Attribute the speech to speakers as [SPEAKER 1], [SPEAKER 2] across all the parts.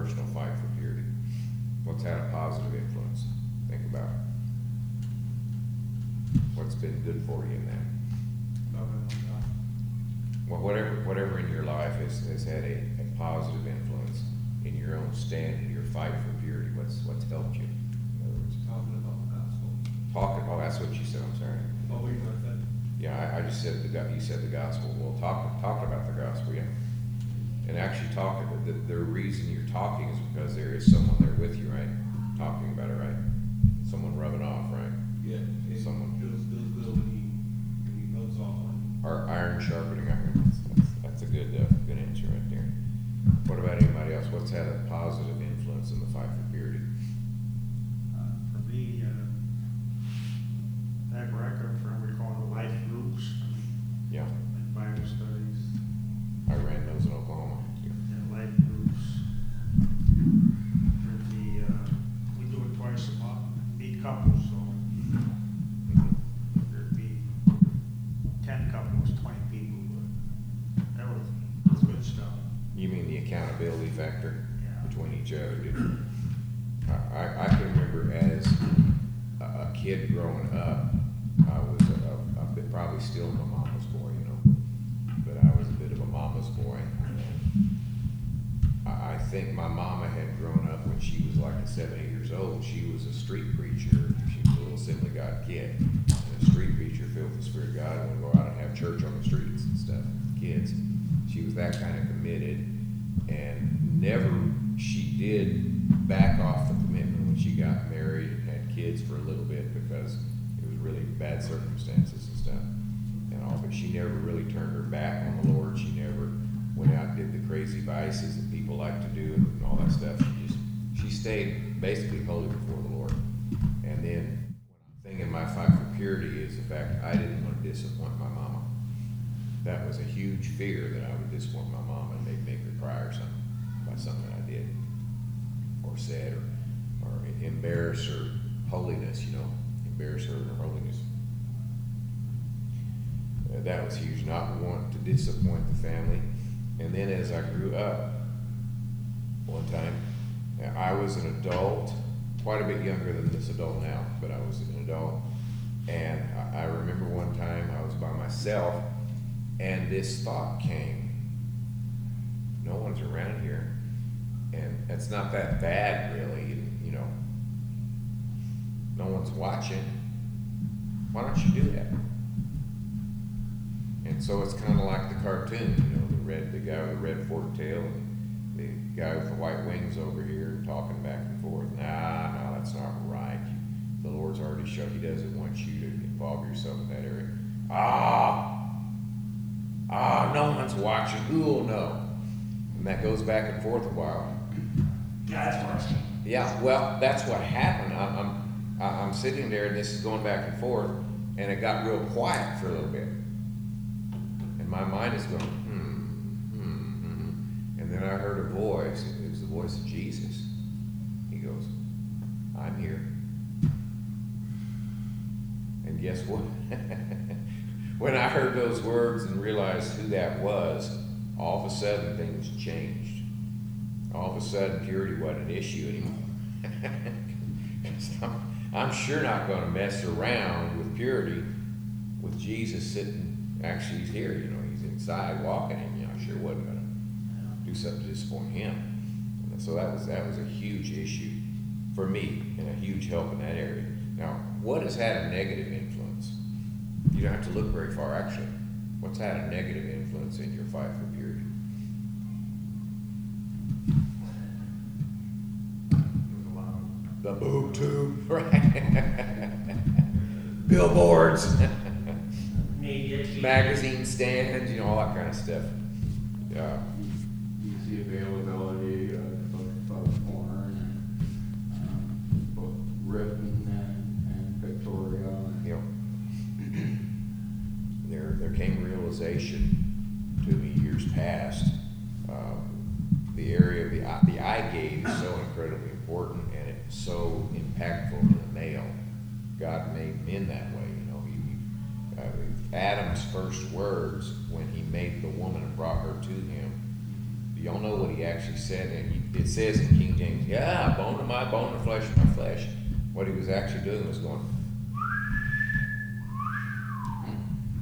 [SPEAKER 1] personal fight for purity? What's had a positive influence? Think about it. What's been good for you in that?
[SPEAKER 2] Loving on God.
[SPEAKER 1] Well, whatever, whatever in your life has, has had a, a positive influence in your own stand, in your fight for purity, what's, what's helped you? In other words,
[SPEAKER 2] Talking about the gospel.
[SPEAKER 1] talking, oh, that's what you said, I'm sorry.
[SPEAKER 2] What were you gonna?
[SPEAKER 1] Yeah, I, I just said the, you said the gospel, well, talk, talking about the gospel, yeah. And actually talking, the, the reason you're talking is because there is someone there with you, right? Talking about it, right? Someone rubbing off, right?
[SPEAKER 2] Yeah.
[SPEAKER 1] Someone-
[SPEAKER 2] feels, feels good when he, when he rubs off on
[SPEAKER 1] Or iron sharpening iron, that's, that's, that's a good, uh, good answer right there. What about anybody else? What's had a positive influence in the fight for purity?
[SPEAKER 3] I,
[SPEAKER 1] think my mama had grown up when she was like seven, eight years old. She was a street preacher. She was a little Assembly God kid. And a street preacher filled with the Spirit of God and would go out and have church on the streets and stuff, kids. She was that kind of committed and never, she did back off the commitment when she got married and had kids for a little bit because it was really bad circumstances and stuff and all, but she never really turned her back on the Lord. She never went out and did the crazy vices that people like to do and all that stuff. She just, she stayed basically holy before the Lord. And then, when I'm thinking my fight for purity is the fact I didn't want to disappoint my mama. That was a huge fear that I would disappoint my mama and make, make her cry or something by something I did or said or, or embarrass her holiness, you know, embarrass her in her holiness. Uh, that was huge, not want to disappoint the family. And then as I grew up, one time, I was an adult, quite a bit younger than this adult now, but I was an adult. And I remember one time I was by myself, and this thought came no one's around here. And it's not that bad, really, you know. No one's watching. Why don't you do that? And so it's kind of like the cartoon, you know, the red, the guy with the red fork tail, and the guy with the white wings over here talking back and forth. Nah, no, that's not right. The Lord's already showed He doesn't want you to involve yourself in that area. Ah, ah, no one's watching. Who will know? And that goes back and forth a while.
[SPEAKER 3] God's mercy.
[SPEAKER 1] Yeah, well, that's what happened. I'm, I'm, I'm sitting there and this is going back and forth, and it got real quiet for a little bit. My mind is going, hmm, hmm, hmm. And then I heard a voice. It was the voice of Jesus. He goes, I'm here. And guess what? when I heard those words and realized who that was, all of a sudden things changed all of a sudden purity wasn't an issue anymore. I'm, I'm sure not going to mess around with purity with Jesus sitting. Actually, he's here. You know, inside walking, and you know, I sure wasn't going to do something to disappoint him. And so that was that was a huge issue for me and a huge help in that area. Now, what has had a negative influence? You don't have to look very far, actually. What's had a negative influence in your fight for purity?
[SPEAKER 3] There's a lot of
[SPEAKER 1] The boob tube, right? Billboards. magazine stands, you know, all that kind of stuff. Yeah. To him, y'all know what he actually said? And it says in King James, yeah, bone of my bone and flesh of my flesh. What he was actually doing was going,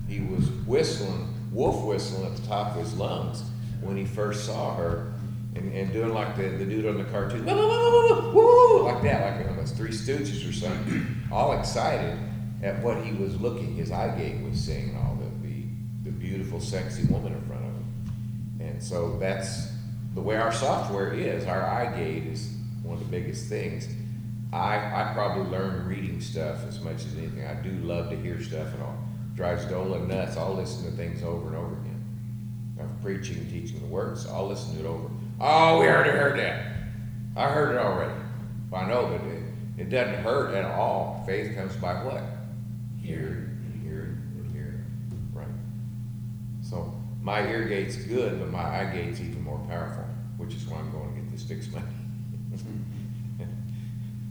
[SPEAKER 1] he was whistling, wolf whistling at the top of his lungs when he first saw her and, and doing like the, the dude on the cartoon, "Woo, woo, woo, woo, woo, woo," like that, like almost Three Stooges or something, all excited at what he was looking, his eye gate was seeing, all the, the, the beautiful, sexy woman in. And so that's the way our software is. Our eye gate is one of the biggest things. I, I probably learn reading stuff as much as anything. I do love to hear stuff and all. Drives Dola nuts. I'll listen to things over and over again. I'm preaching and teaching the words. I'll listen to it over. Oh, we already heard that. I heard it already. I know, but it, it doesn't hurt at all. Faith comes by what? Hearing hearing hearing. Right. So my ear gate's good, but my eye gate's even more powerful, which is why I'm going to get this fixed money.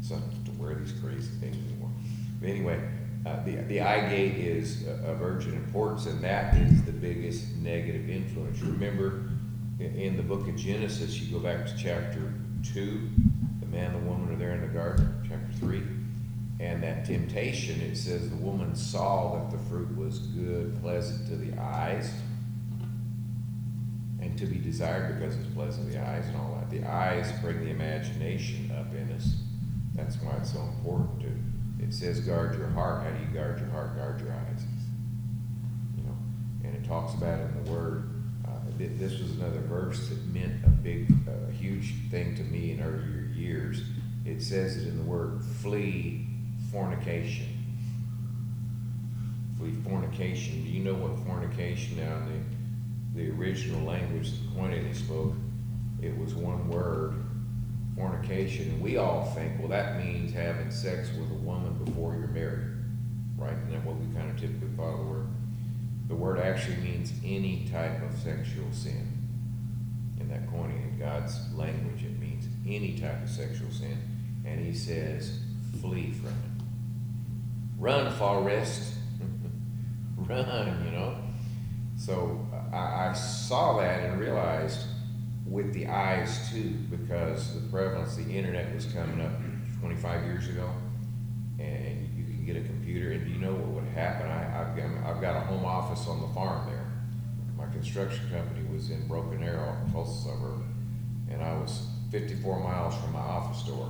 [SPEAKER 1] so I don't have to wear these crazy things anymore. But anyway, uh, the, the eye gate is of urgent importance, and that is the biggest negative influence. Remember, in, the book of Genesis, you go back to chapter two, the man and the woman are there in the garden, chapter three. And that temptation, it says the woman saw that the fruit was good, pleasant to the eyes, to be desired because it's pleasant to the eyes and all that. The eyes bring the imagination up in us. That's why it's so important to. It says guard your heart. How do you guard your heart? Guard your eyes. You know, and it talks about it in the Word. Uh, this was another verse that meant a big, uh, huge thing to me in earlier years. It says it in the Word: flee fornication. Flee fornication. Do you know what fornication now in the the original language that Koine spoke? It was one word, fornication. We all think, well, that means having sex with a woman before you're married, right? And that's what we kind of typically thought of the word. The word actually means any type of sexual sin. In that Koine, in God's language, it means any type of sexual sin. And he says, flee from it. Run, Forrest. Run, you know. So I, I saw that and realized with the eyes too, because the prevalence, the internet was coming up 25 years ago, and you can get a computer, and you know what would happen? I, I've, got, I've got a home office on the farm there. My construction company was in Broken Arrow, Tulsa suburb, and I was 54 miles from my office door.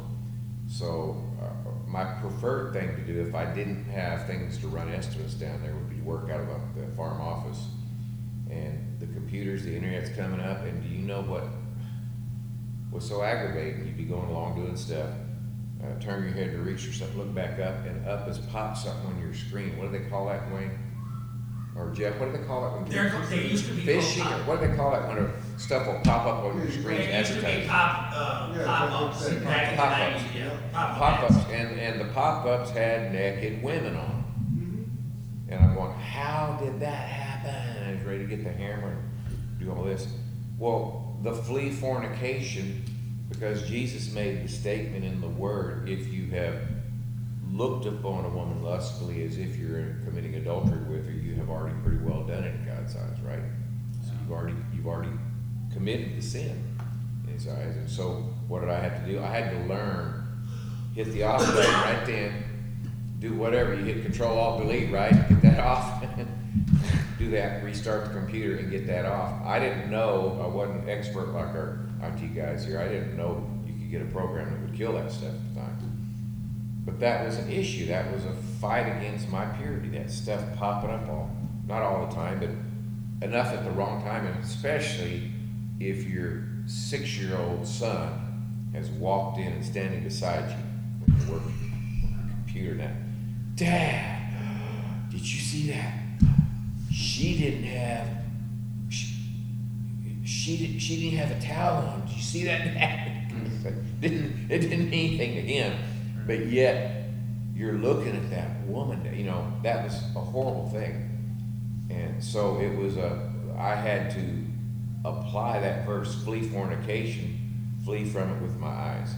[SPEAKER 1] So uh, my preferred thing to do if I didn't have things to run estimates down there would be work out of the farm office. And the computers, the internet's coming up, and do you know what was so aggravating? You'd be going along doing stuff, uh, turn your head to reach for something, look back up, and up has popped something on your screen. What do they call that, Wayne? Or Jeff, what do they call it when
[SPEAKER 4] There, they used to be
[SPEAKER 1] fishing? Or what do they call it when a- stuff will pop up on your screen
[SPEAKER 4] They used to be
[SPEAKER 1] advertising?
[SPEAKER 4] pop, uh,
[SPEAKER 2] Yeah,
[SPEAKER 4] pop-ups
[SPEAKER 2] they- they-
[SPEAKER 4] back in the
[SPEAKER 1] pop-ups.
[SPEAKER 4] nineties, yeah.
[SPEAKER 1] Pop-ups, and, and the pop-ups had naked women on them. And I'm going, how did that happen? Ready to get the hammer and do all this. Well, the flee fornication, because Jesus made the statement in the word, if you have looked upon a woman lustfully as if you're committing adultery with her, you have already pretty well done it in God's eyes, right? So you've already, you've already committed the sin in his eyes. And so what did I have to do? I had to learn, hit the off button right then, do whatever, you hit control alt delete, right? Get that off. Do that, restart the computer and get that off. I didn't know, I wasn't an expert like our IT guys here. I didn't know you could get a program that would kill that stuff at the time. But that was an issue. That was a fight against my purity. That stuff popping up all, not all the time, but enough at the wrong time, and especially if your six-year-old son has walked in and standing beside you working on the computer now. Dad, did you see that? She didn't have. She, she, did, she didn't have a towel on. Did you see that? Didn't it didn't mean anything to him, but yet you're looking at that woman. You know that was a horrible thing, and so it was a. I had to apply that verse: flee fornication, flee from it with my eyes.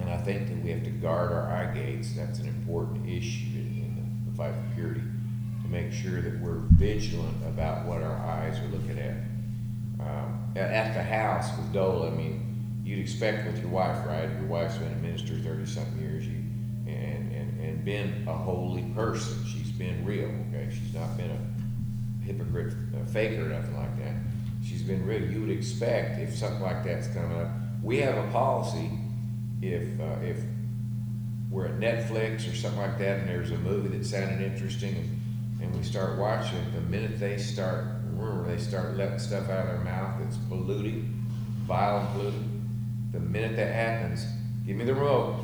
[SPEAKER 1] And I think that we have to guard our eye gates. That's an important issue in, the fight for purity make sure that we're vigilant about what our eyes are looking at. um, at, the house with Dole, I mean, you'd expect with your wife, right? Your wife's been a minister thirty-something years, you, and, and, and been a holy person. She's been real, okay? She's not been a hypocrite, a faker or nothing like that. She's been real. You would expect if something like that's coming up, we have a policy, if, uh, if we're at Netflix or something like that, and there's a movie that sounded interesting, and, we start watching it, the minute they start, remember, they start letting stuff out of their mouth that's polluting, vile and polluting, the minute that happens, give me the remote,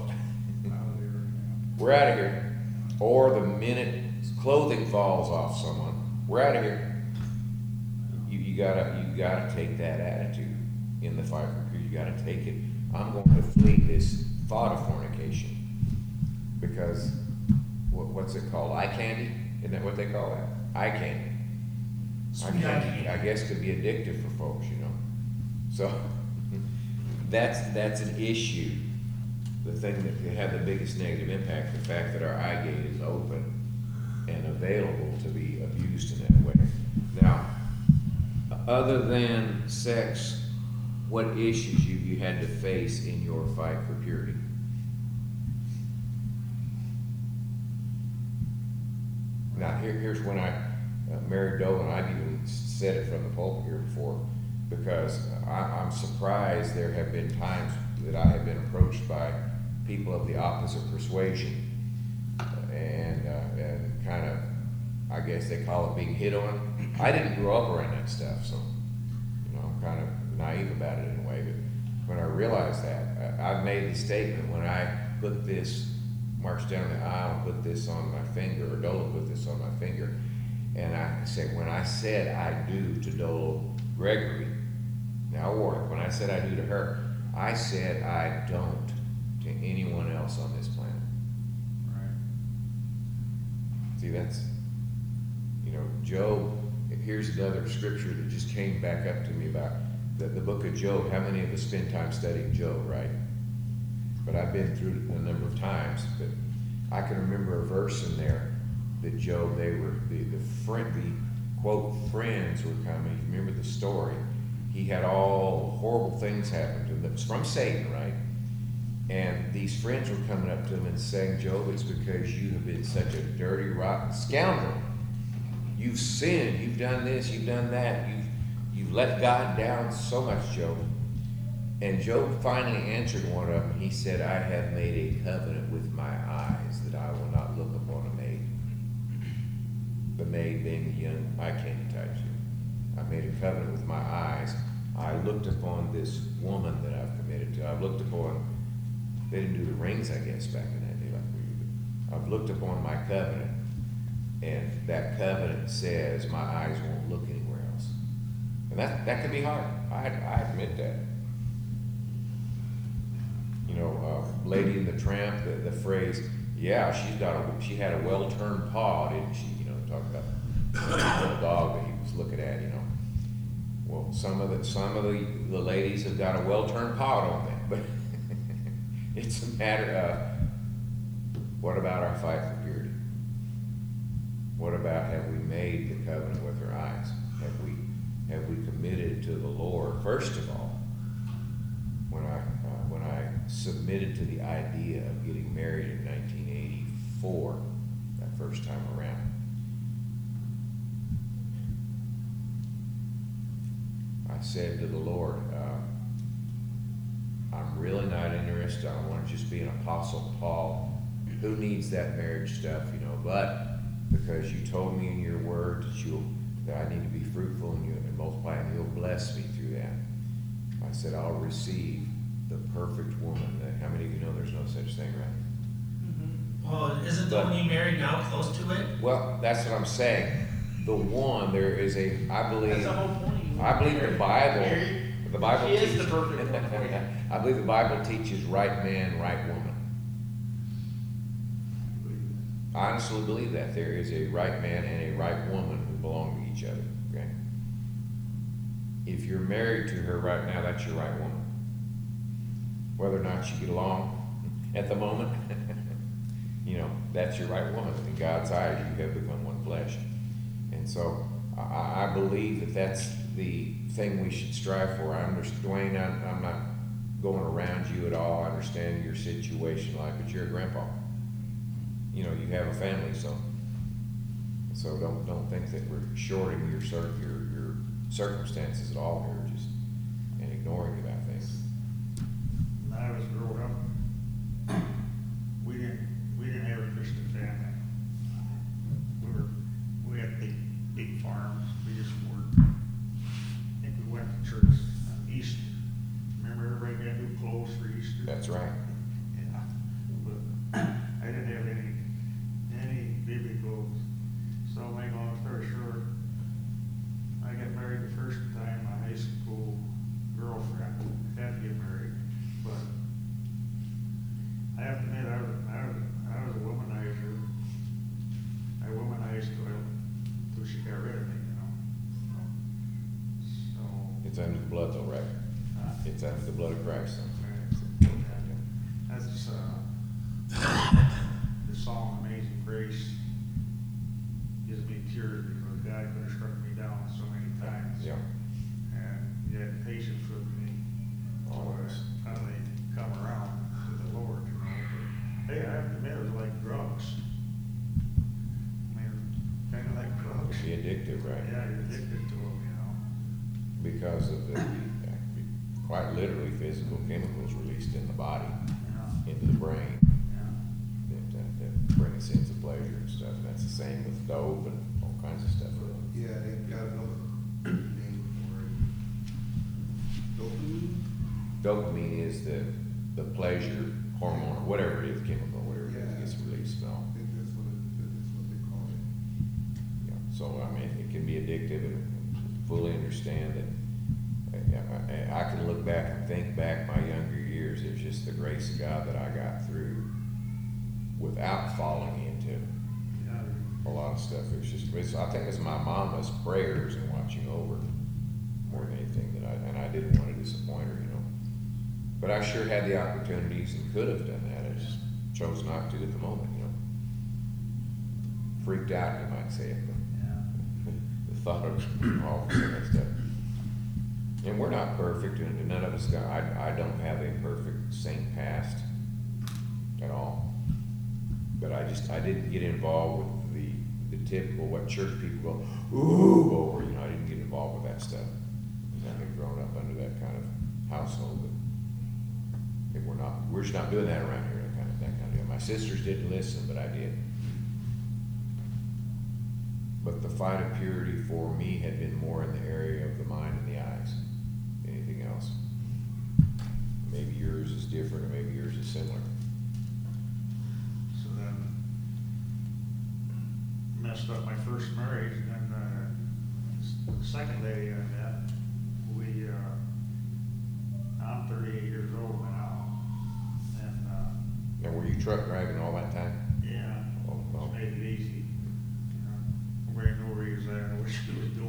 [SPEAKER 5] Out of there, yeah.
[SPEAKER 1] we're out of here. Or the minute clothing falls off someone, we're out of here. You, you gotta, you gotta take that attitude in the fight for You gotta take it. I'm going to flee this thought of fornication. Because, what, what's it called? Eye candy? Isn't that what they call that? Eye candy. Eye
[SPEAKER 4] Sweet eye
[SPEAKER 1] candy, I guess could be addictive for folks, you know? So, that's, that's an issue. The thing that could have the biggest negative impact, the fact that our eye gate is open and available to be abused in that way. Now, other than sex, what issues you, you had to face in your fight for purity? Now, here, here's when I uh, married Dolan, I've even said it from the pulpit here before, because I, I'm surprised there have been times that I have been approached by people of the opposite persuasion, and, uh, and kind of, I guess they call it being hit on. I didn't grow up around that stuff, so, you know, I'm kind of naive about it in a way, but when I realized that, I, I've made the statement, when I put this, marched down the aisle, and put this on my finger, or Dolo put this on my finger, and I said, when I said I do to Dolo Gregory, now Warlick, when I said I do to her, I said I don't to anyone else on this planet.
[SPEAKER 5] Right.
[SPEAKER 1] See, that's, you know, Job, here's another scripture that just came back up to me about the, the book of Job. How many of us spend time studying Job, right? But I've been through it a number of times, but I can remember a verse in there that Job, they were, the, the friend, quote, friends were coming. Remember the story? He had all horrible things happen to him. It was from Satan, right? And these friends were coming up to him and saying, Job, it's because you have been such a dirty, rotten scoundrel. You've sinned, you've done this, you've done that, you've, you've let God down so much, Job. And Job finally answered one of them. He said, I have made a covenant with my eyes that I will not look upon a maid. The maid being the young eye candy type. I made a covenant with my eyes. I looked upon this woman that I've committed to. I've looked upon, they didn't do the rings, I guess, back in that day like we. I've looked upon my covenant, and that covenant says my eyes won't look anywhere else. And that, that can be hard. I, I admit that. You know, uh, Lady and the Tramp, the, the phrase, yeah, she's got a, she had a well-turned paw, didn't she? You know, talk about the little dog that he was looking at, you know. Well, some of the, some of the, the ladies have got a well-turned paw, don't they? But it's a matter of, what about our fight for purity? What about have we made the covenant with our eyes? Have we, have we committed to the Lord, first of all, when I submitted to the idea of getting married in nineteen eighty-four, that first time around. I said to the Lord, uh, I'm really not interested, I don't wanna just be an apostle Paul. Who needs that marriage stuff, you know, but because you told me in your word that you'll, that I need to be fruitful and you, and multiply, and you'll bless me through that. I said, I'll receive the perfect woman. How many of you know there's no such thing, right? Mm-hmm.
[SPEAKER 4] Well, isn't the one you married now close to it?
[SPEAKER 1] Well, that's what I'm saying. The one, there is a, I
[SPEAKER 6] That's
[SPEAKER 1] believe,
[SPEAKER 6] the whole point.
[SPEAKER 1] I believe the Bible,
[SPEAKER 6] Mary,
[SPEAKER 1] the Bible
[SPEAKER 6] She is
[SPEAKER 1] teaches.
[SPEAKER 6] the perfect one for you.
[SPEAKER 1] I believe the Bible teaches right man, right woman. I honestly believe that. There is a right man and a right woman who belong to each other, okay? If you're married to her right now, that's your right woman. Whether or not you get along at the moment, you know, that's your right woman. In God's eyes, you have become one flesh. And so I, I believe that that's the thing we should strive for. I understand, Dwayne, I'm, I'm not going around you at all. I understand your situation like, but you're a grandpa. You know, you have a family, so, so don't, don't think that we're shorting your your, your circumstances at all here, just, and ignoring
[SPEAKER 3] I like
[SPEAKER 1] be addictive, right?
[SPEAKER 3] Yeah, you're addicted to them, you know?
[SPEAKER 1] Because of the, quite literally physical chemicals released in the body,
[SPEAKER 3] Yeah,
[SPEAKER 1] into the brain,
[SPEAKER 3] yeah.
[SPEAKER 1] that, uh, that bring a sense of pleasure and stuff, and that's the same with dope and all kinds of stuff.
[SPEAKER 2] Yeah, they've got another name for it. Dopamine?
[SPEAKER 1] Dopamine is the, the pleasure hormone, or whatever it is, chemical, whatever it is, that gets released and all.
[SPEAKER 2] I think that's what it, that's what they call it.
[SPEAKER 1] Yeah, so, I mean, it can be addictive and fully understand that. I, I- I can look back and think back my younger years, it's just the grace of God that I got through without falling into a lot of stuff. It was just, it's, I think it's my mama's prayers and watching over more than anything that I, and I didn't want to disappoint her, you know. But I sure had the opportunities and could have done that, I just chose not to at the moment, you know. Freaked out, you might say, at the,
[SPEAKER 3] yeah.
[SPEAKER 1] the thought of all this stuff. And we're not perfect, and none of us got, I, I don't have a perfect saint past at all. But I just, I didn't get involved with the, the typical, what church people go, ooh, over, you know, I didn't get involved with that stuff. Because I had grown up under that kind of household that we're not, we're just not doing that around here, that kind of, that kind of deal. My sisters didn't listen, but I did. But the fight of purity for me had been more in the area of the mind and the eyes, than anything else. Maybe yours is different, or maybe yours is similar.
[SPEAKER 3] So then, messed up my first marriage, and then, uh, the second lady I met, we, uh, I'm thirty-eight years old now, and, uh,
[SPEAKER 1] Now, were you truck driving all that time?
[SPEAKER 3] yeah,
[SPEAKER 1] Oh,
[SPEAKER 3] just made it easy. Was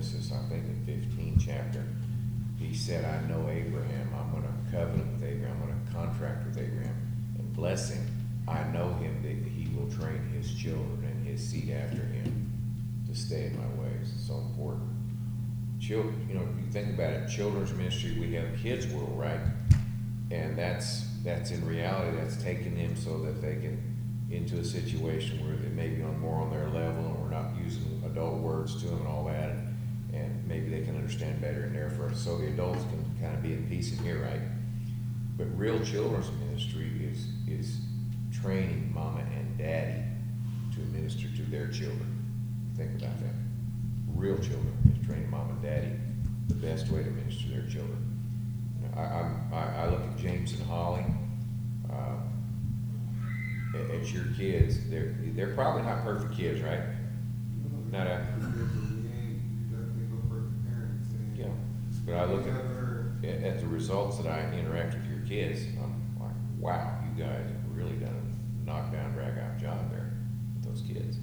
[SPEAKER 1] Genesis, I think in fifteen chapter, he said, I know Abraham, I'm gonna covenant with Abraham, I'm gonna contract with Abraham and bless him. I know him that he will train his children and his seed after him to stay in my ways. It's so important. Children, you know, if you think about it, children's ministry, we have Kids World, right? And that's, that's in reality, that's taking them so that they can, into a situation where they may be on more on their level, and we're not using adult words to them and all that, and maybe they can understand better and there so the adults can kind of be at peace in here, right? But real children's ministry is, is training mama and daddy to minister to their children. Think about that. Real children is training mom and daddy the best way to minister to their children. I, I'm, I, I look at James and Holly, uh, at, at your kids, they're, they're probably not perfect kids, right? Not a- but I look at, at, the results that I interact with your kids, I'm like, wow, you guys have really done a knockdown, drag out job there with those kids.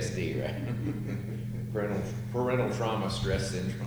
[SPEAKER 1] PTSD, right? Parental, parental trauma stress syndrome.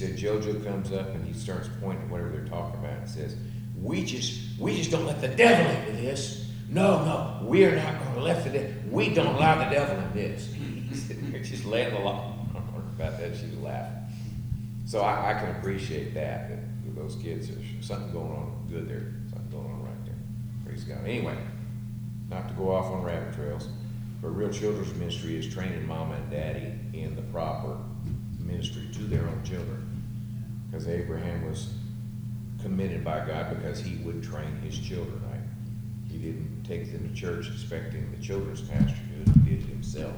[SPEAKER 1] Said JoJo comes up and he starts pointing at whatever they're talking about and says, "We just, we just don't let the devil into this. No, no, we are not going to let the devil. We don't allow the devil in this." He's sitting there just laying the law about that. She laughing. So I, I can appreciate that, that those kids, there's something going on good there, something going on right there. Praise God. Anyway, not to go off on rabbit trails, but Real Children's Ministry is training mama and daddy in the proper ministry to their own children. Because Abraham was committed by God because he would train his children, right? He didn't take them to church expecting the children's pastor to do it, himself.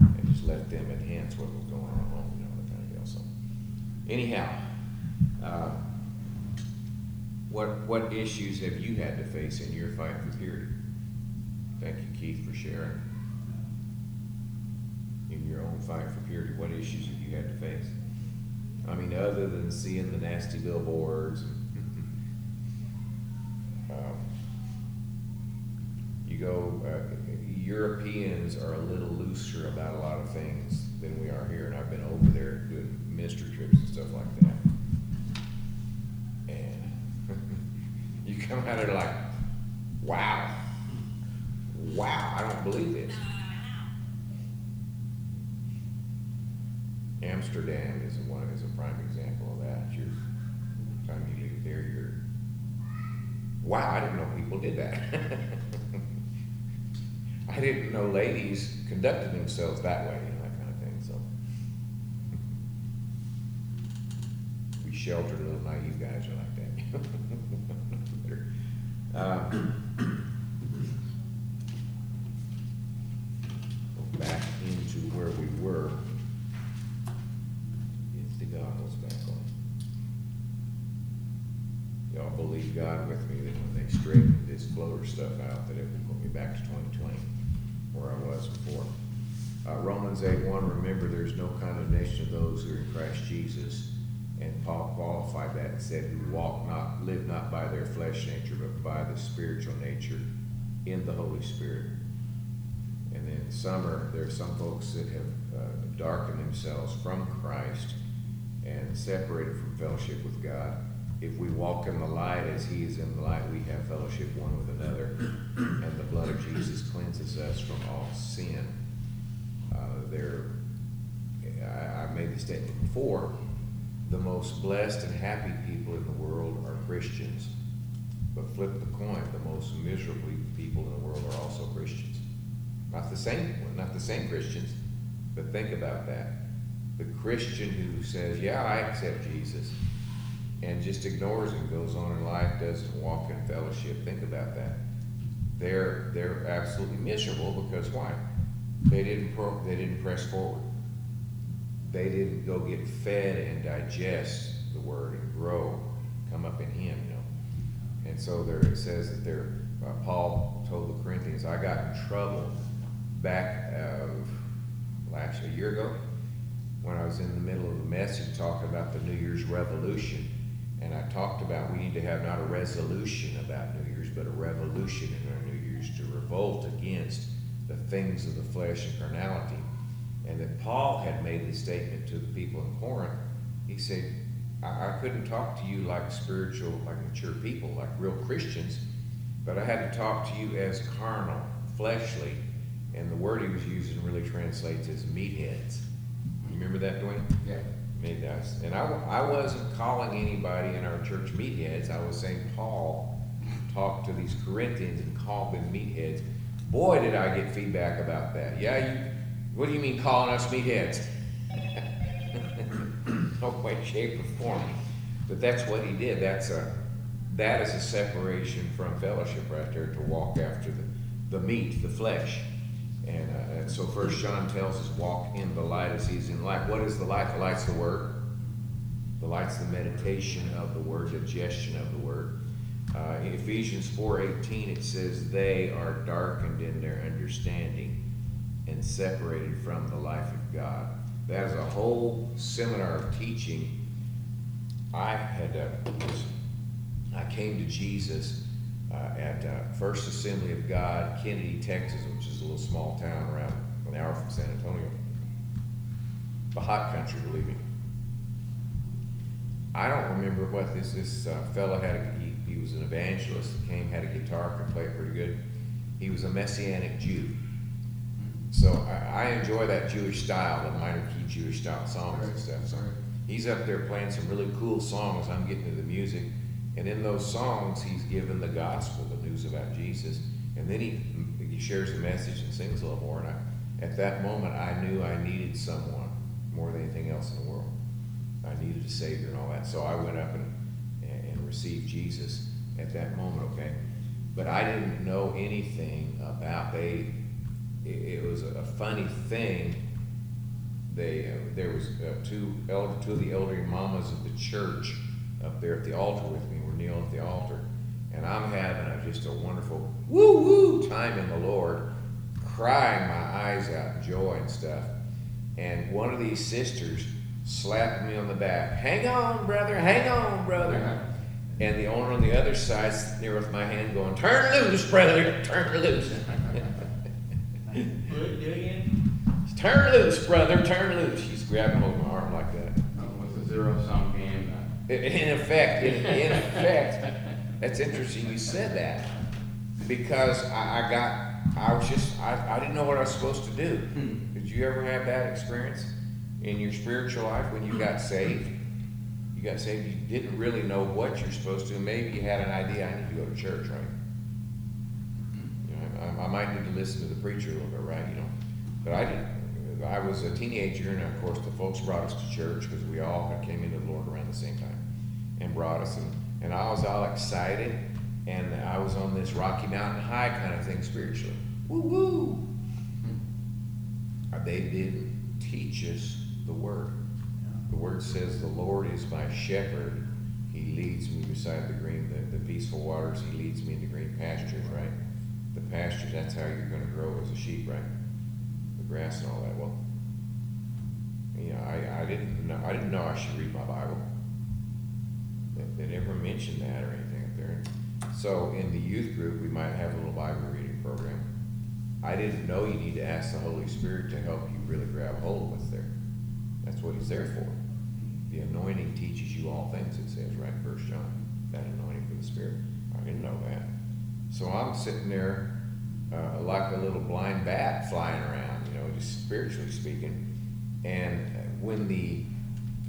[SPEAKER 1] And just let them enhance what was going on home, you know, that kind of deal, so. Anyhow, uh, what, what issues have you had to face in your fight for purity? Thank you, Keith, for sharing. In your own fight for purity, what issues have you had to face? I mean, other than seeing the nasty billboards. um, You go, uh, Europeans are a little looser about a lot of things than we are here, and I've been over there doing ministry trips and stuff like that. And you come out of there like, wow, wow, I don't believe this. Amsterdam is one is a prime example of that. You're time you leave there, you're wow, I didn't know people did that. I didn't know ladies conducted themselves that way, you know, that kind of thing. So we sheltered little naive guys are like that. Uh, God with me that when they straighten this floater stuff out, that it will put me back to twenty twenty, where I was before. Uh, Romans eight one, remember there's no condemnation of those who are in Christ Jesus. And Paul qualified that and said, who walk not, live not by their flesh nature, but by the spiritual nature in the Holy Spirit. And then summer, there are some folks that have uh, darkened themselves from Christ and separated from fellowship with God. If we walk in the light as He is in the light, we have fellowship one with another, and the blood of Jesus cleanses us from all sin. Uh, there, I, I made the statement before. The most blessed and happy people in the world are Christians. But flip the coin, the most miserable people in the world are also Christians. Not the same, not the same Christians, but think about that. The Christian who says, yeah, I accept Jesus, and just ignores and goes on in life, doesn't walk in fellowship, think about that. They're, they're absolutely miserable because why? They didn't pro, they didn't press forward. They didn't go get fed and digest the word and grow, come up in Him, you know. And so there it says that there, uh, Paul told the Corinthians, I got in trouble back of last a year ago when I was in the middle of a message talking about the New Year's revolution. And I talked about we need to have not a resolution about New Year's, but a revolution in our New Year's to revolt against the things of the flesh and carnality. And that Paul had made the statement to the people in Corinth. He said, I, I couldn't talk to you like spiritual, like mature people, like real Christians, but I had to talk to you as carnal, fleshly, and the word he was using really translates as meatheads. You remember that, Dwayne?
[SPEAKER 5] Yeah.
[SPEAKER 1] Made us. And I, I wasn't calling anybody in our church meatheads. I was saying Paul talked to these Corinthians and called them meatheads. Boy, did I get feedback about that. Yeah, you. What do you mean calling us meatheads? no way, shape, or form. But that's what he did. That's a that is a separation from fellowship right there to walk after the, the meat, the flesh. And, uh, and so First John tells us, walk in the light as he's in light. What is the light? The light's the word. The light's the meditation of the word, digestion of the word. Uh, in Ephesians 4.18 it says, they are darkened in their understanding and separated from the life of God. That is a whole seminar of teaching. I had uh, I came to Jesus uh, at uh, First Assembly of God, Kenedy, Texas, which is a little small town around an hour from San Antonio. The hot country, believe me. I don't remember what this this uh, fellow had. A, he, he was an evangelist. Came, had a guitar, could play it pretty good. He was a Messianic Jew. So I, I enjoy that Jewish style, the minor key Jewish style songs and stuff. So he's up there playing some really cool songs. I'm getting to the music. And in those songs, he's given the gospel, the news about Jesus. And then he, he shares the message and sings a little more. And I, at that moment, I knew I needed someone more than anything else in the world. I needed a Savior and all that. So I went up and, and, received Jesus at that moment, okay? But I didn't know anything about, they, it, it was a funny thing. They, uh, there was uh, two, elder, two of the elderly mamas of the church up there at the altar with me. We're at the altar. And I'm having a, just a wonderful woo woo time in the Lord, crying my eyes out in joy and stuff. And one of these sisters slapped me on the back. Hang on, brother, hang on, brother. And the owner on the other side sitting there with my hand going, Turn loose, brother, turn loose.
[SPEAKER 4] Do it, do it again?
[SPEAKER 1] turn loose, brother, turn loose. She's grabbing hold of my arm like that.
[SPEAKER 5] That was a zero-sum game then.
[SPEAKER 1] In effect, in, in effect, that's interesting you said that because I, I got, I was just, I, I didn't know what I was supposed to do. Hmm. Did you ever have that experience in your spiritual life when you got saved? You got saved, you didn't really know what you're supposed to. Maybe you had an idea, I need to go to church, right? You know, I, I might need to listen to the preacher a little bit, right? You know, but I didn't. I was a teenager, and of course, the folks brought us to church because we all came into the Lord around the same time, and brought us, and, and I was all excited, and I was on this Rocky Mountain High kind of thing spiritually. Woo woo! Uh, they didn't teach us the word. The word says, "The Lord is my shepherd; He leads me beside the green, the, the peaceful waters. He leads me into green pastures." Right? The pastures. That's how you're going to grow as a sheep, right? The grass and all that. Well, you know, I, I didn't know. I didn't know I should read my Bible. They, they never mentioned that or anything up there. So in the youth group, we might have a little Bible reading program. I didn't know you need to ask the Holy Spirit to help you really grab hold of what's there. That's what He's there for. The anointing teaches you all things, it says, right? First John. That anointing for the Spirit. I didn't know that. So I'm sitting there uh, like a little blind bat flying around, you know, just spiritually speaking. And when the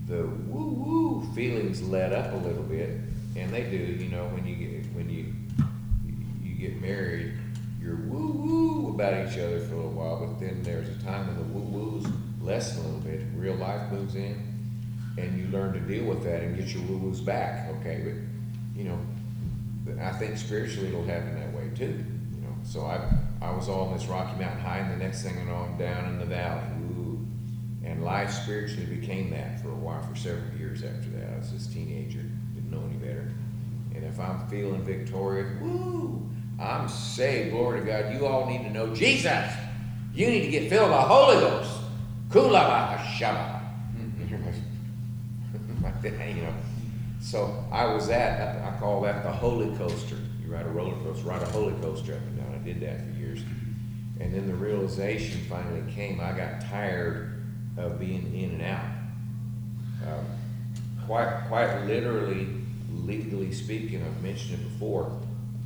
[SPEAKER 1] the woo woo feelings let up a little bit, and they do, you know, when you get when you you get married, you're woo-woo about each other for a little while, but then there's a time when the woo-woos lessen a little bit, real life moves in, and you learn to deal with that and get your woo-woos back, okay, but, you know, I think spiritually it'll happen that way too, you know, so I, I was all in this Rocky Mountain High, and the next thing I know, I'm down in the valley, woo, and life spiritually became that for a while, for several years after that, I was this teenager, didn't know any better, and if I'm feeling victorious, woo, I'm saved, glory to God. You all need to know Jesus. You need to get filled with the Holy Ghost. Kula shaba. Mm-hmm. like that, you know. So I was at, I call that the Holy Coaster. You ride a roller coaster, ride a Holy Coaster up and down. I did that for years. And then the realization finally came, I got tired of being in and out. Um, quite, quite literally, legally speaking, I've mentioned it before,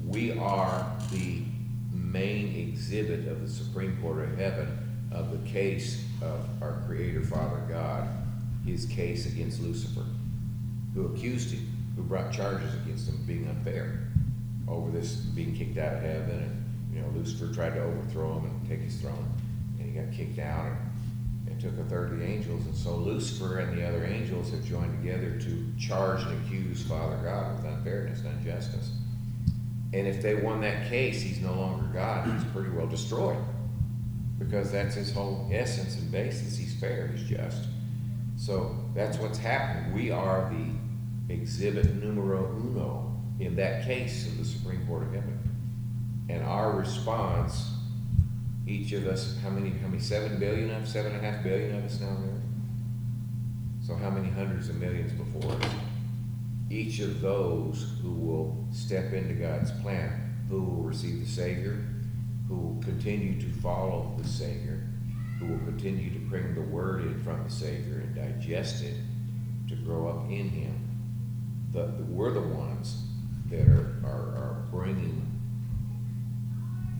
[SPEAKER 1] we are the main exhibit of the Supreme Court of Heaven of the case of our Creator Father God, his case against Lucifer, who accused him, who brought charges against him being unfair over this being kicked out of heaven. And, you know, Lucifer tried to overthrow him and take his throne, and he got kicked out. And, took a third of the angels, and so Lucifer and the other angels have joined together to charge and accuse Father God with unfairness and injustice. And if they won that case, he's no longer God. He's pretty well destroyed. Because that's his whole essence and basis. He's fair, he's just. So that's what's happening. We are the exhibit numero uno in that case of the Supreme Court of Heaven. And our response, each of us, how many, how many, seven billion of, seven and a half billion of us now there? So how many hundreds of millions before us? each of those who will step into God's plan, who will receive the Savior, who will continue to follow the Savior, who will continue to bring the Word in from the Savior and digest it to grow up in Him. We're the ones that are, are, are bringing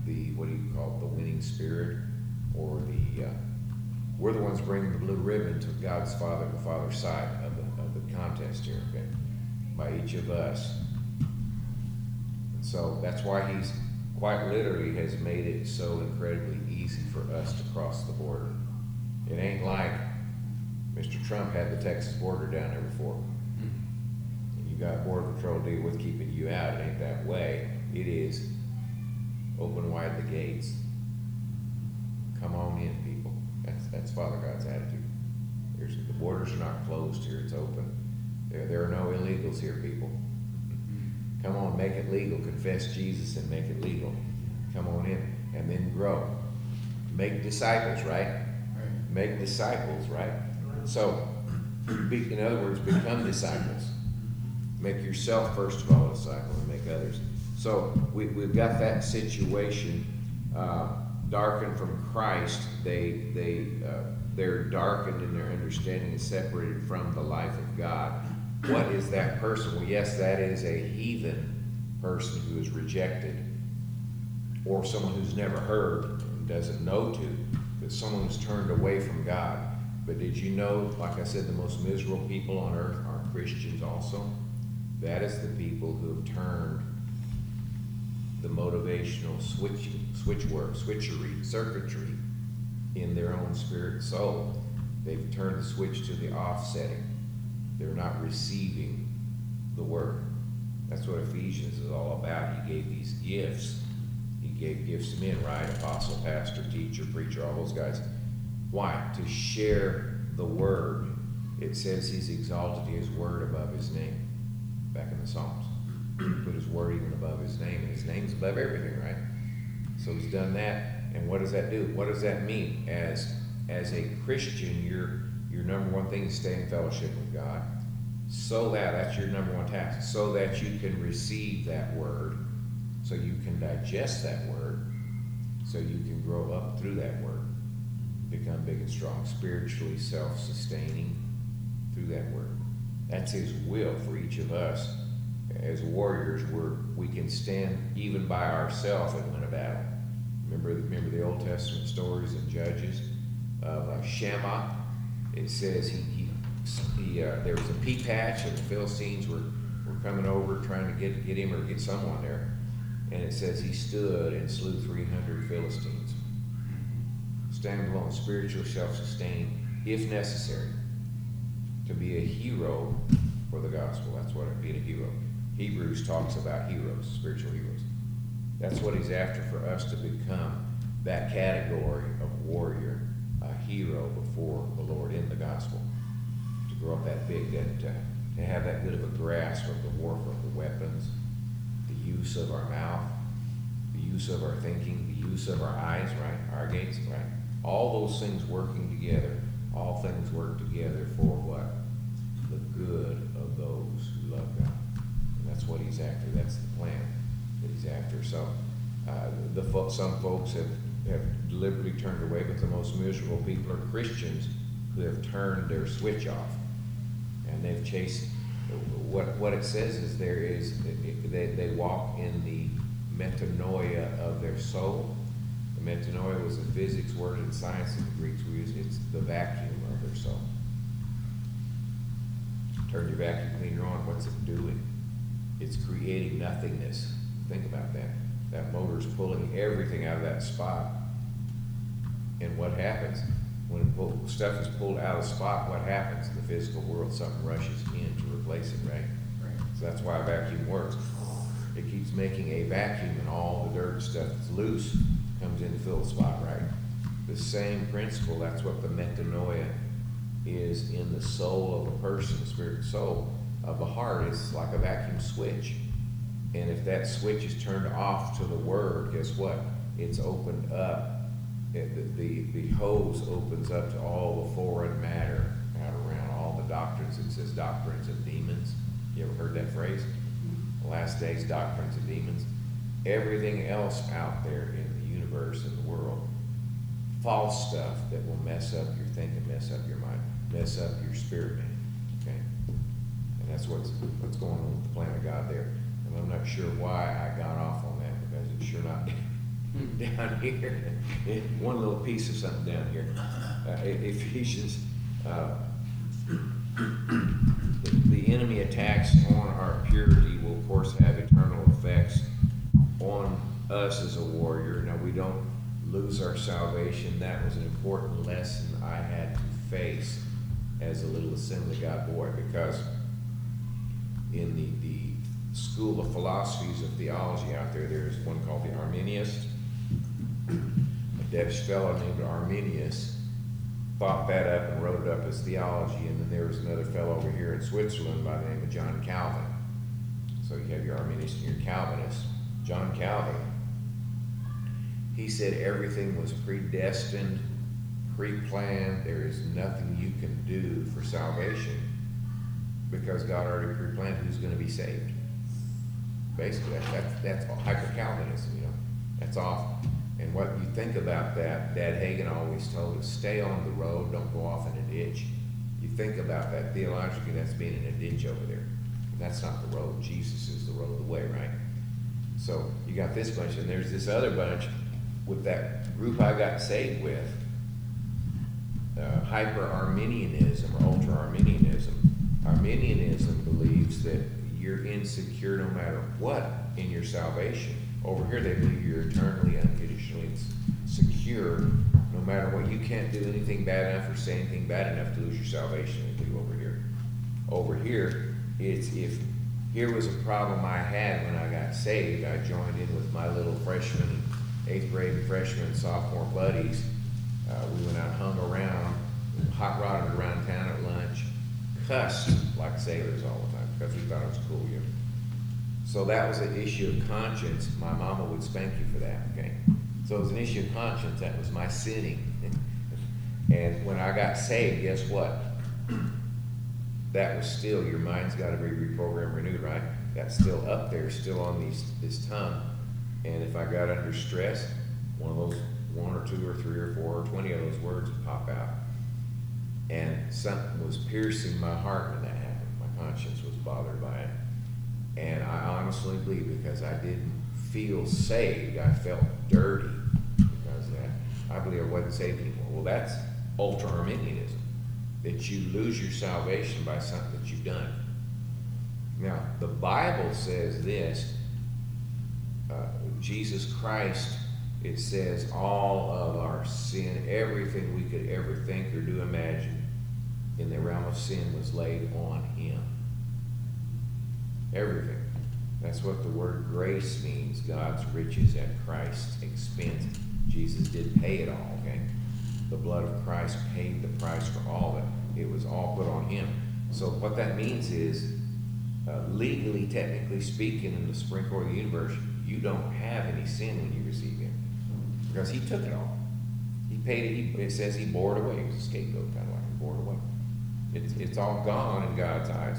[SPEAKER 1] the, what do you call it, the winning spirit, or the, uh, we're the ones bringing the blue ribbon to God's Father, the Father's side of the, of the contest here, okay? by each of us. And so that's why he's quite literally has made it so incredibly easy for us to cross the border. It ain't like Mr. Trump had the Texas border down there before. And you got Border Patrol deal with keeping you out. It ain't that way. It is open wide the gates. Come on in, people. That's, that's Father God's attitude. There's, the borders are not closed here, it's open. There, there are no illegals here, people. Come on, make it legal. Confess Jesus and make it legal. Come on in and then grow. Make disciples, right? Make disciples, right? So, be, in other words, become disciples. Make yourself, first of all, a disciple and make others. So, we, we've got that situation uh, darkened from Christ. They, they, uh, they're darkened in their understanding and separated from the life of God what is that person? Well, yes, that is a heathen person who is rejected, or someone who's never heard and doesn't know to, but someone who's turned away from God. But did you know, like I said, the most miserable people on earth are Christians also? That is the people who have turned the motivational switch, switch work, switchery, circuitry in their own spirit and soul. They've turned the switch to the offsetting they're not receiving the word. That's what Ephesians is all about. He gave these gifts. He gave gifts to men, right? Apostle, pastor, teacher, preacher, all those guys. Why? To share the word. It says he's exalted his word above his name. Back in the Psalms. Put his word even above his name. And his name's above everything, right? So he's done that. And what does that do? What does that mean? As as a Christian, you're your number one thing is stay in fellowship with God. So that, that's your number one task, so that you can receive that word, so you can digest that word, so you can grow up through that word, become big and strong, spiritually self sustaining through that word. That's His will for each of us. As warriors, we're, we can stand even by ourselves and win a battle. Remember, remember the Old Testament stories and Judges of uh, Shammah it says he, he, he uh, there was a pea patch and the Philistines were, were coming over trying to get, get him or get someone there. And it says he stood and slew three hundred Philistines. Stand alone, spiritual, self-sustaining, if necessary, to be a hero for the gospel. That's what it being a hero. Hebrews talks about heroes, spiritual heroes. That's what he's after for us to become that category of warrior, a hero before the Lord in the gospel. To grow up that big, that uh, to have that good of a grasp of the warfare, of the weapons, the use of our mouth, the use of our thinking, the use of our eyes, right? Our gates, right? All those things working together. All things work together for what? The good of those who love God. And that's what he's after. That's the plan that he's after. So, uh, the fo- some folks have, have deliberately turned away, but the most miserable people are Christians who have turned their switch off. And they've chased, what, what it says is there is, they, they walk in the metanoia of their soul. The metanoia was a physics word in science and the Greeks we use, it's the vacuum of their soul. Turn your vacuum cleaner on, what's it doing? It's creating nothingness. Think about that. That motor's pulling everything out of that spot. And what happens? When pull, stuff is pulled out of spot, what happens? In the physical world, something rushes in to replace it, right?
[SPEAKER 4] Right.
[SPEAKER 1] So that's why a vacuum works. It keeps making a vacuum and all the dirt and stuff that's loose comes in to fill the spot, right? The same principle, that's what the metanoia is in the soul of a person, the spirit and soul of the heart. is like a vacuum switch. And if that switch is turned off to the word, guess what? It's opened up. It, the, the, the hose opens up to all the foreign matter out around, all the doctrines. It says doctrines of demons. You ever heard that phrase? Mm-hmm. Last days doctrines of demons. Everything else out there in the universe, in the world, false stuff that will mess up your thinking, mess up your mind, mess up your spirit? And that's what's what's going on with the plan of God there. And I'm not sure why I got off on that because it's sure not down here. One little piece of something down here. Uh, Ephesians, uh, the, enemy attacks on our purity will of course have eternal effects on us as a warrior. Now we don't lose our salvation. That was an important lesson I had to face as a little Assembly God boy because in the, the school of philosophies of theology out there, there's one called the Arminius. A Dutch fellow named Arminius thought that up and wrote it up as theology, and then there was another fellow over here in Switzerland by the name of John Calvin. So you have your Arminius and your Calvinist. John Calvin, he said everything was predestined, pre-planned. There is nothing you can do for salvation because God already pre-planned who's going to be saved. Basically, that's that's, that's hyper Calvinism, you know. That's off. And what you think about that, Dad Hagin always told us, stay on the road, don't go off in a ditch. You think about that theologically, that's being in a ditch over there. That's not the road. Jesus is the road of the way, right? So you got this bunch, and there's this other bunch with that group I got saved with, uh, hyper Arminianism or ultra Arminianism. Arminianism believes that you're insecure no matter what in your salvation. Over here, they believe you're eternally, unconditionally secure no matter what. You can't do anything bad enough or say anything bad enough to lose your salvation. They believe over here. Over here, it's if here was a problem I had when I got saved. I joined in with my little freshman, eighth grade freshman, sophomore buddies. Uh, we went out, hung around, hot rodded around town at lunch, cussed like sailors all the time because we thought it was cool, you know. So that was an issue of conscience. My mama would spank you for that, okay? So it was an issue of conscience. That was my sinning. and when I got saved, guess what? That was still, your mind's got to be reprogrammed, renewed, right? That's still up there, still on these, this tongue. And if I got under stress, one of those, one or two or three or four or twenty of those words would pop out. And something was piercing my heart when that happened. My conscience was bothered by it. And I honestly believe because I didn't feel saved, I felt dirty because that. I believe I wasn't saved anymore. Well, that's ultra Arminianism. That you lose your salvation by something that you've done. Now, the Bible says this uh, Jesus Christ, it says all of our sin, everything we could ever think or do imagine in the realm of sin was laid on him. Everything. That's what the word grace means. God's riches at Christ's expense. Jesus did pay it all, okay? The blood of Christ paid the price for all of it. It was all put on him. So what that means is, uh, legally, technically speaking, in the Court of the universe, you don't have any sin when you receive him. Because he took it all. He paid it, he, it says he bore it away. He was a scapegoat, kind of like he bore it away. It's, it's all gone in God's eyes.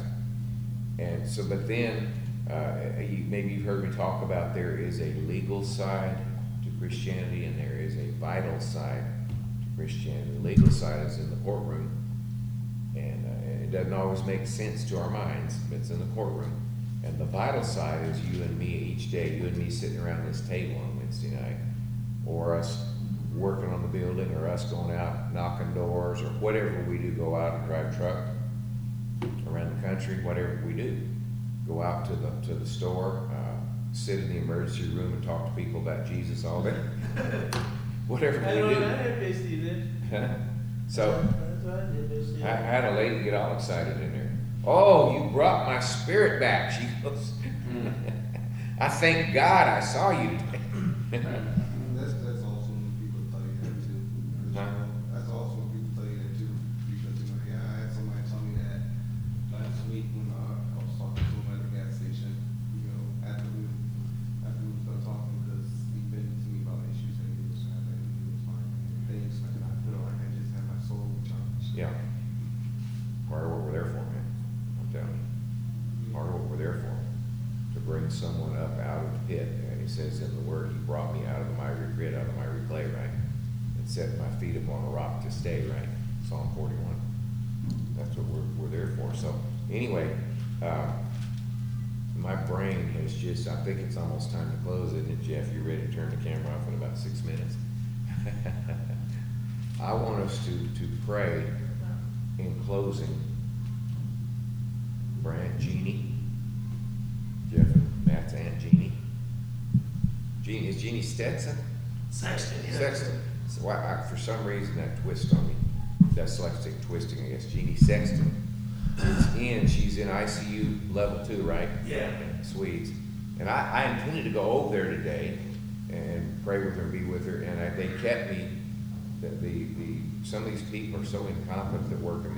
[SPEAKER 1] And so, but then, uh, you, maybe you've heard me talk about there is a legal side to Christianity and there is a vital side to Christianity. The legal side is in the courtroom, and uh, it doesn't always make sense to our minds, but it's in the courtroom. And the vital side is you and me each day, you and me sitting around this table on Wednesday night, or us working on the building, or us going out knocking doors, or whatever we do, go out and drive truck around the country, whatever we do. Go out to the, to the store, uh, sit in the emergency room and talk to people about Jesus all day. Whatever
[SPEAKER 4] I
[SPEAKER 1] we
[SPEAKER 4] don't
[SPEAKER 1] do.
[SPEAKER 4] know, I had basically did.
[SPEAKER 1] So,
[SPEAKER 4] That's what I did basically.
[SPEAKER 1] I, I had a lady get all excited in there. Oh, you brought my spirit back. She goes, I thank God I saw you today. bring someone up out of the pit. And he says in the word, he brought me out of the miry pit, out of the miry clay, right? And set my feet upon a rock to stay, right? Psalm forty-one. That's what we're, we're there for. So, anyway, uh, my brain has just, I think it's almost time to close, isn't it, Jeff? You ready to turn the camera off in about six minutes? I want us to, to pray in closing. Brant, Jeannie, Matt's aunt Jeannie. Jeannie, is Jeannie Stetson?
[SPEAKER 4] Sexton, yeah.
[SPEAKER 1] Sexton. So why, I, for some reason, that twist on me, that dyslexic twisting, I guess, Jeannie Sexton is in, she's in ICU level two, right?
[SPEAKER 4] Yeah.
[SPEAKER 1] Swedes. And I, I intended to go over there today and pray with her, be with her, and I, they kept me, the, the, the, some of these people are so incompetent that work in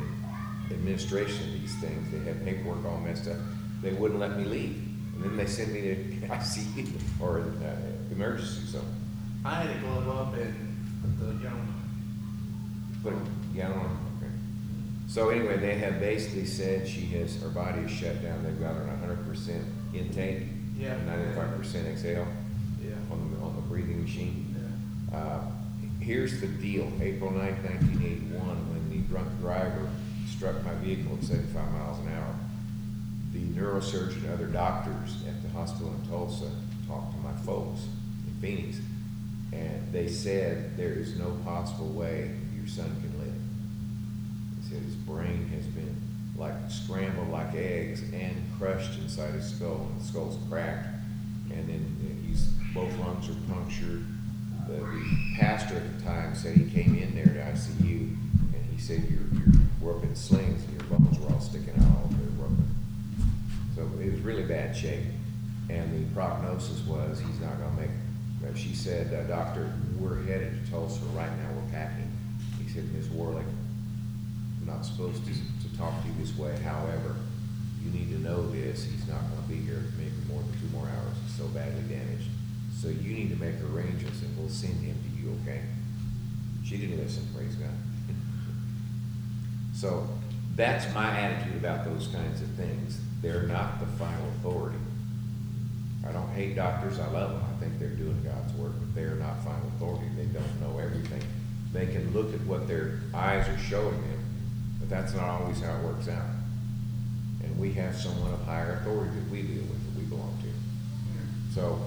[SPEAKER 1] the administration of these things, they have paperwork all messed up, they wouldn't let me leave. And then they sent me to ICU or, uh, emergency, so,
[SPEAKER 4] I had to glove up and put the, you know,
[SPEAKER 1] but, yeah, I don't okay. So anyway, they have basically said she has, her body is shut down, they've got her on hundred percent intake.
[SPEAKER 4] Yeah.
[SPEAKER 1] Ninety-five percent exhale
[SPEAKER 4] yeah,
[SPEAKER 1] on the, on the breathing machine.
[SPEAKER 4] yeah.
[SPEAKER 1] Uh, Here's the deal, April 9th, nineteen eighty-one, when the drunk driver struck my vehicle at seventy-five miles an hour, the neurosurgeon and other doctors at the hospital in Tulsa talked to my folks in Phoenix, and they said there is no possible way your son can live. They said his brain has been like scrambled like eggs and crushed inside his skull, and the skull's cracked, and then he's, both lungs are punctured. The, the pastor at the time said he came in there to ICU, and he said you're, you're, we're up in slings, and your bones were all sticking out So it was really bad shape, and the prognosis was he's not gonna make, uh, she said, uh, doctor, we're headed to Tulsa right now, we're packing. He said, Ms. Warlick, I'm not supposed to, to talk to you this way, however, you need to know this, he's not gonna be here maybe more than two more hours, he's so badly damaged. So you need to make arrangements and we'll send him to you, okay? She didn't listen, praise God. So, that's my attitude about those kinds of things, they're not the final authority. I don't hate doctors, I love them, I think they're doing God's work, but they're not final authority, they don't know everything. They can look at what their eyes are showing them, but that's not always how it works out. And we have someone of higher authority that we deal with, that we belong to. So,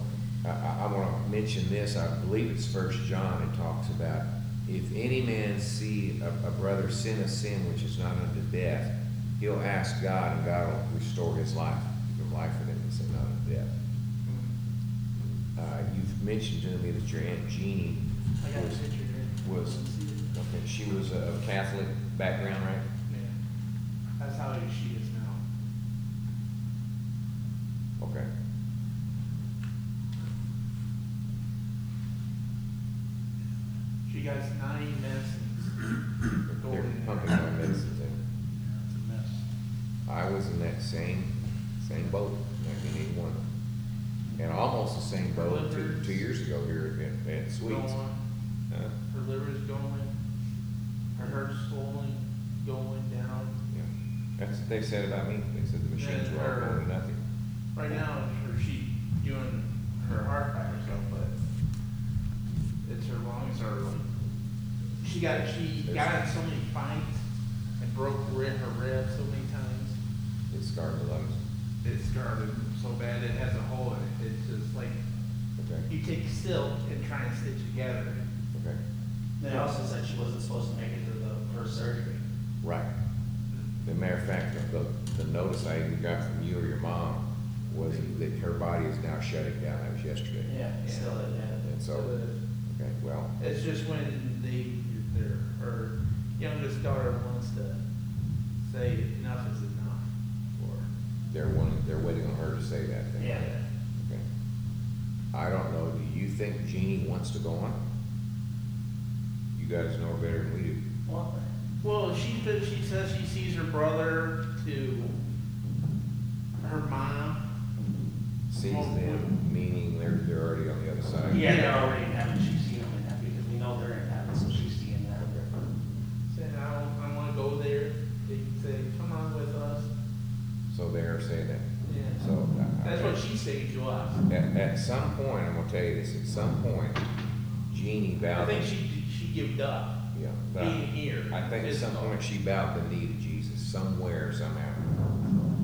[SPEAKER 1] I, I, I wanna mention this, I believe it's First John, it talks about, if any man see a, a brother sin a sin which is not unto death, he'll ask God, and God will restore his life, give him life for them, and say not unto death. Uh, you've mentioned to me that your Aunt Jeannie
[SPEAKER 4] I got a
[SPEAKER 1] was, was, okay, she was a Catholic background, right?
[SPEAKER 4] Yeah. That's how she is now.
[SPEAKER 1] Okay.
[SPEAKER 4] She got nine medicines.
[SPEAKER 1] They're
[SPEAKER 4] Going in
[SPEAKER 1] pumping
[SPEAKER 4] there.
[SPEAKER 1] my medicines in.
[SPEAKER 4] It's a mess.
[SPEAKER 1] I was in that same, same boat, nineteen eighty-one. And almost the same boat two, two years ago here at, at Sweets.
[SPEAKER 4] Going,
[SPEAKER 1] Huh?
[SPEAKER 4] her liver's going, her heart's swollen, going down.
[SPEAKER 1] Yeah, that's what they said about me, they said the machines were all
[SPEAKER 4] her-
[SPEAKER 1] going to nothing.
[SPEAKER 4] Right now, her, she doing her heart by herself, but it's her lungs are like, she got, she got in so many fights and broke her ribs, so many.
[SPEAKER 1] It scarred the lungs.
[SPEAKER 4] It scarred it so bad, it has a hole in it, it's just like,
[SPEAKER 1] Okay,
[SPEAKER 4] you take silk and try and stitch it together.
[SPEAKER 1] okay,
[SPEAKER 6] They also said she wasn't supposed to make it to the first surgery.
[SPEAKER 1] right. The matter of fact, the, the notice I even got from you or your mom was that her body is now shutting down, that was yesterday.
[SPEAKER 6] Yeah, still, yeah.
[SPEAKER 1] And so, okay, well,
[SPEAKER 4] It's just when they, their, her youngest daughter wants to say enough is enough, or.
[SPEAKER 1] They're wanting, they're waiting on her to say that thing.
[SPEAKER 6] Yeah.
[SPEAKER 1] Okay. I don't know, do you think Jeannie wants to go on? You guys know her better than we do.
[SPEAKER 6] Well,
[SPEAKER 4] Well, she, she says she sees her brother to her mom.
[SPEAKER 1] Sees them, meaning they're, they're already on the other side.
[SPEAKER 6] yeah, they're already
[SPEAKER 1] At, at some point, I'm gonna tell you this, at some point, Jeannie bowed.
[SPEAKER 4] I
[SPEAKER 1] bowed.
[SPEAKER 4] think she, she gave up
[SPEAKER 1] Yeah. but
[SPEAKER 4] being here.
[SPEAKER 1] I think at some point she bowed the knee to Jesus somewhere, somehow,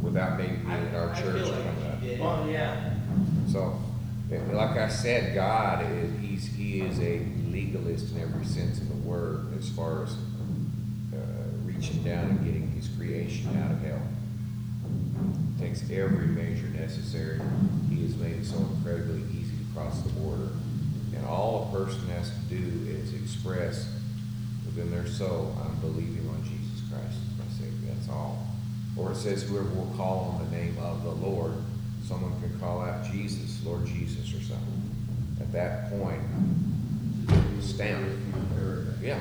[SPEAKER 1] without maybe being
[SPEAKER 4] I,
[SPEAKER 1] in our
[SPEAKER 4] I
[SPEAKER 1] church
[SPEAKER 4] feel
[SPEAKER 1] coming
[SPEAKER 4] like
[SPEAKER 1] up.
[SPEAKER 4] she did.
[SPEAKER 6] Well, yeah,
[SPEAKER 1] So, like I said, God is, he's, he is a legalist in every sense of the word as far as, uh, reaching down and getting his creation out of hell. Takes every measure necessary. He has made it so incredibly easy to cross the border. And all a person has to do is express within their soul, I'm believing on Jesus Christ as my Savior, that's all. Or it says whoever will call on the name of the Lord, someone can call out Jesus, Lord Jesus or something. At that point, stamp. Yeah,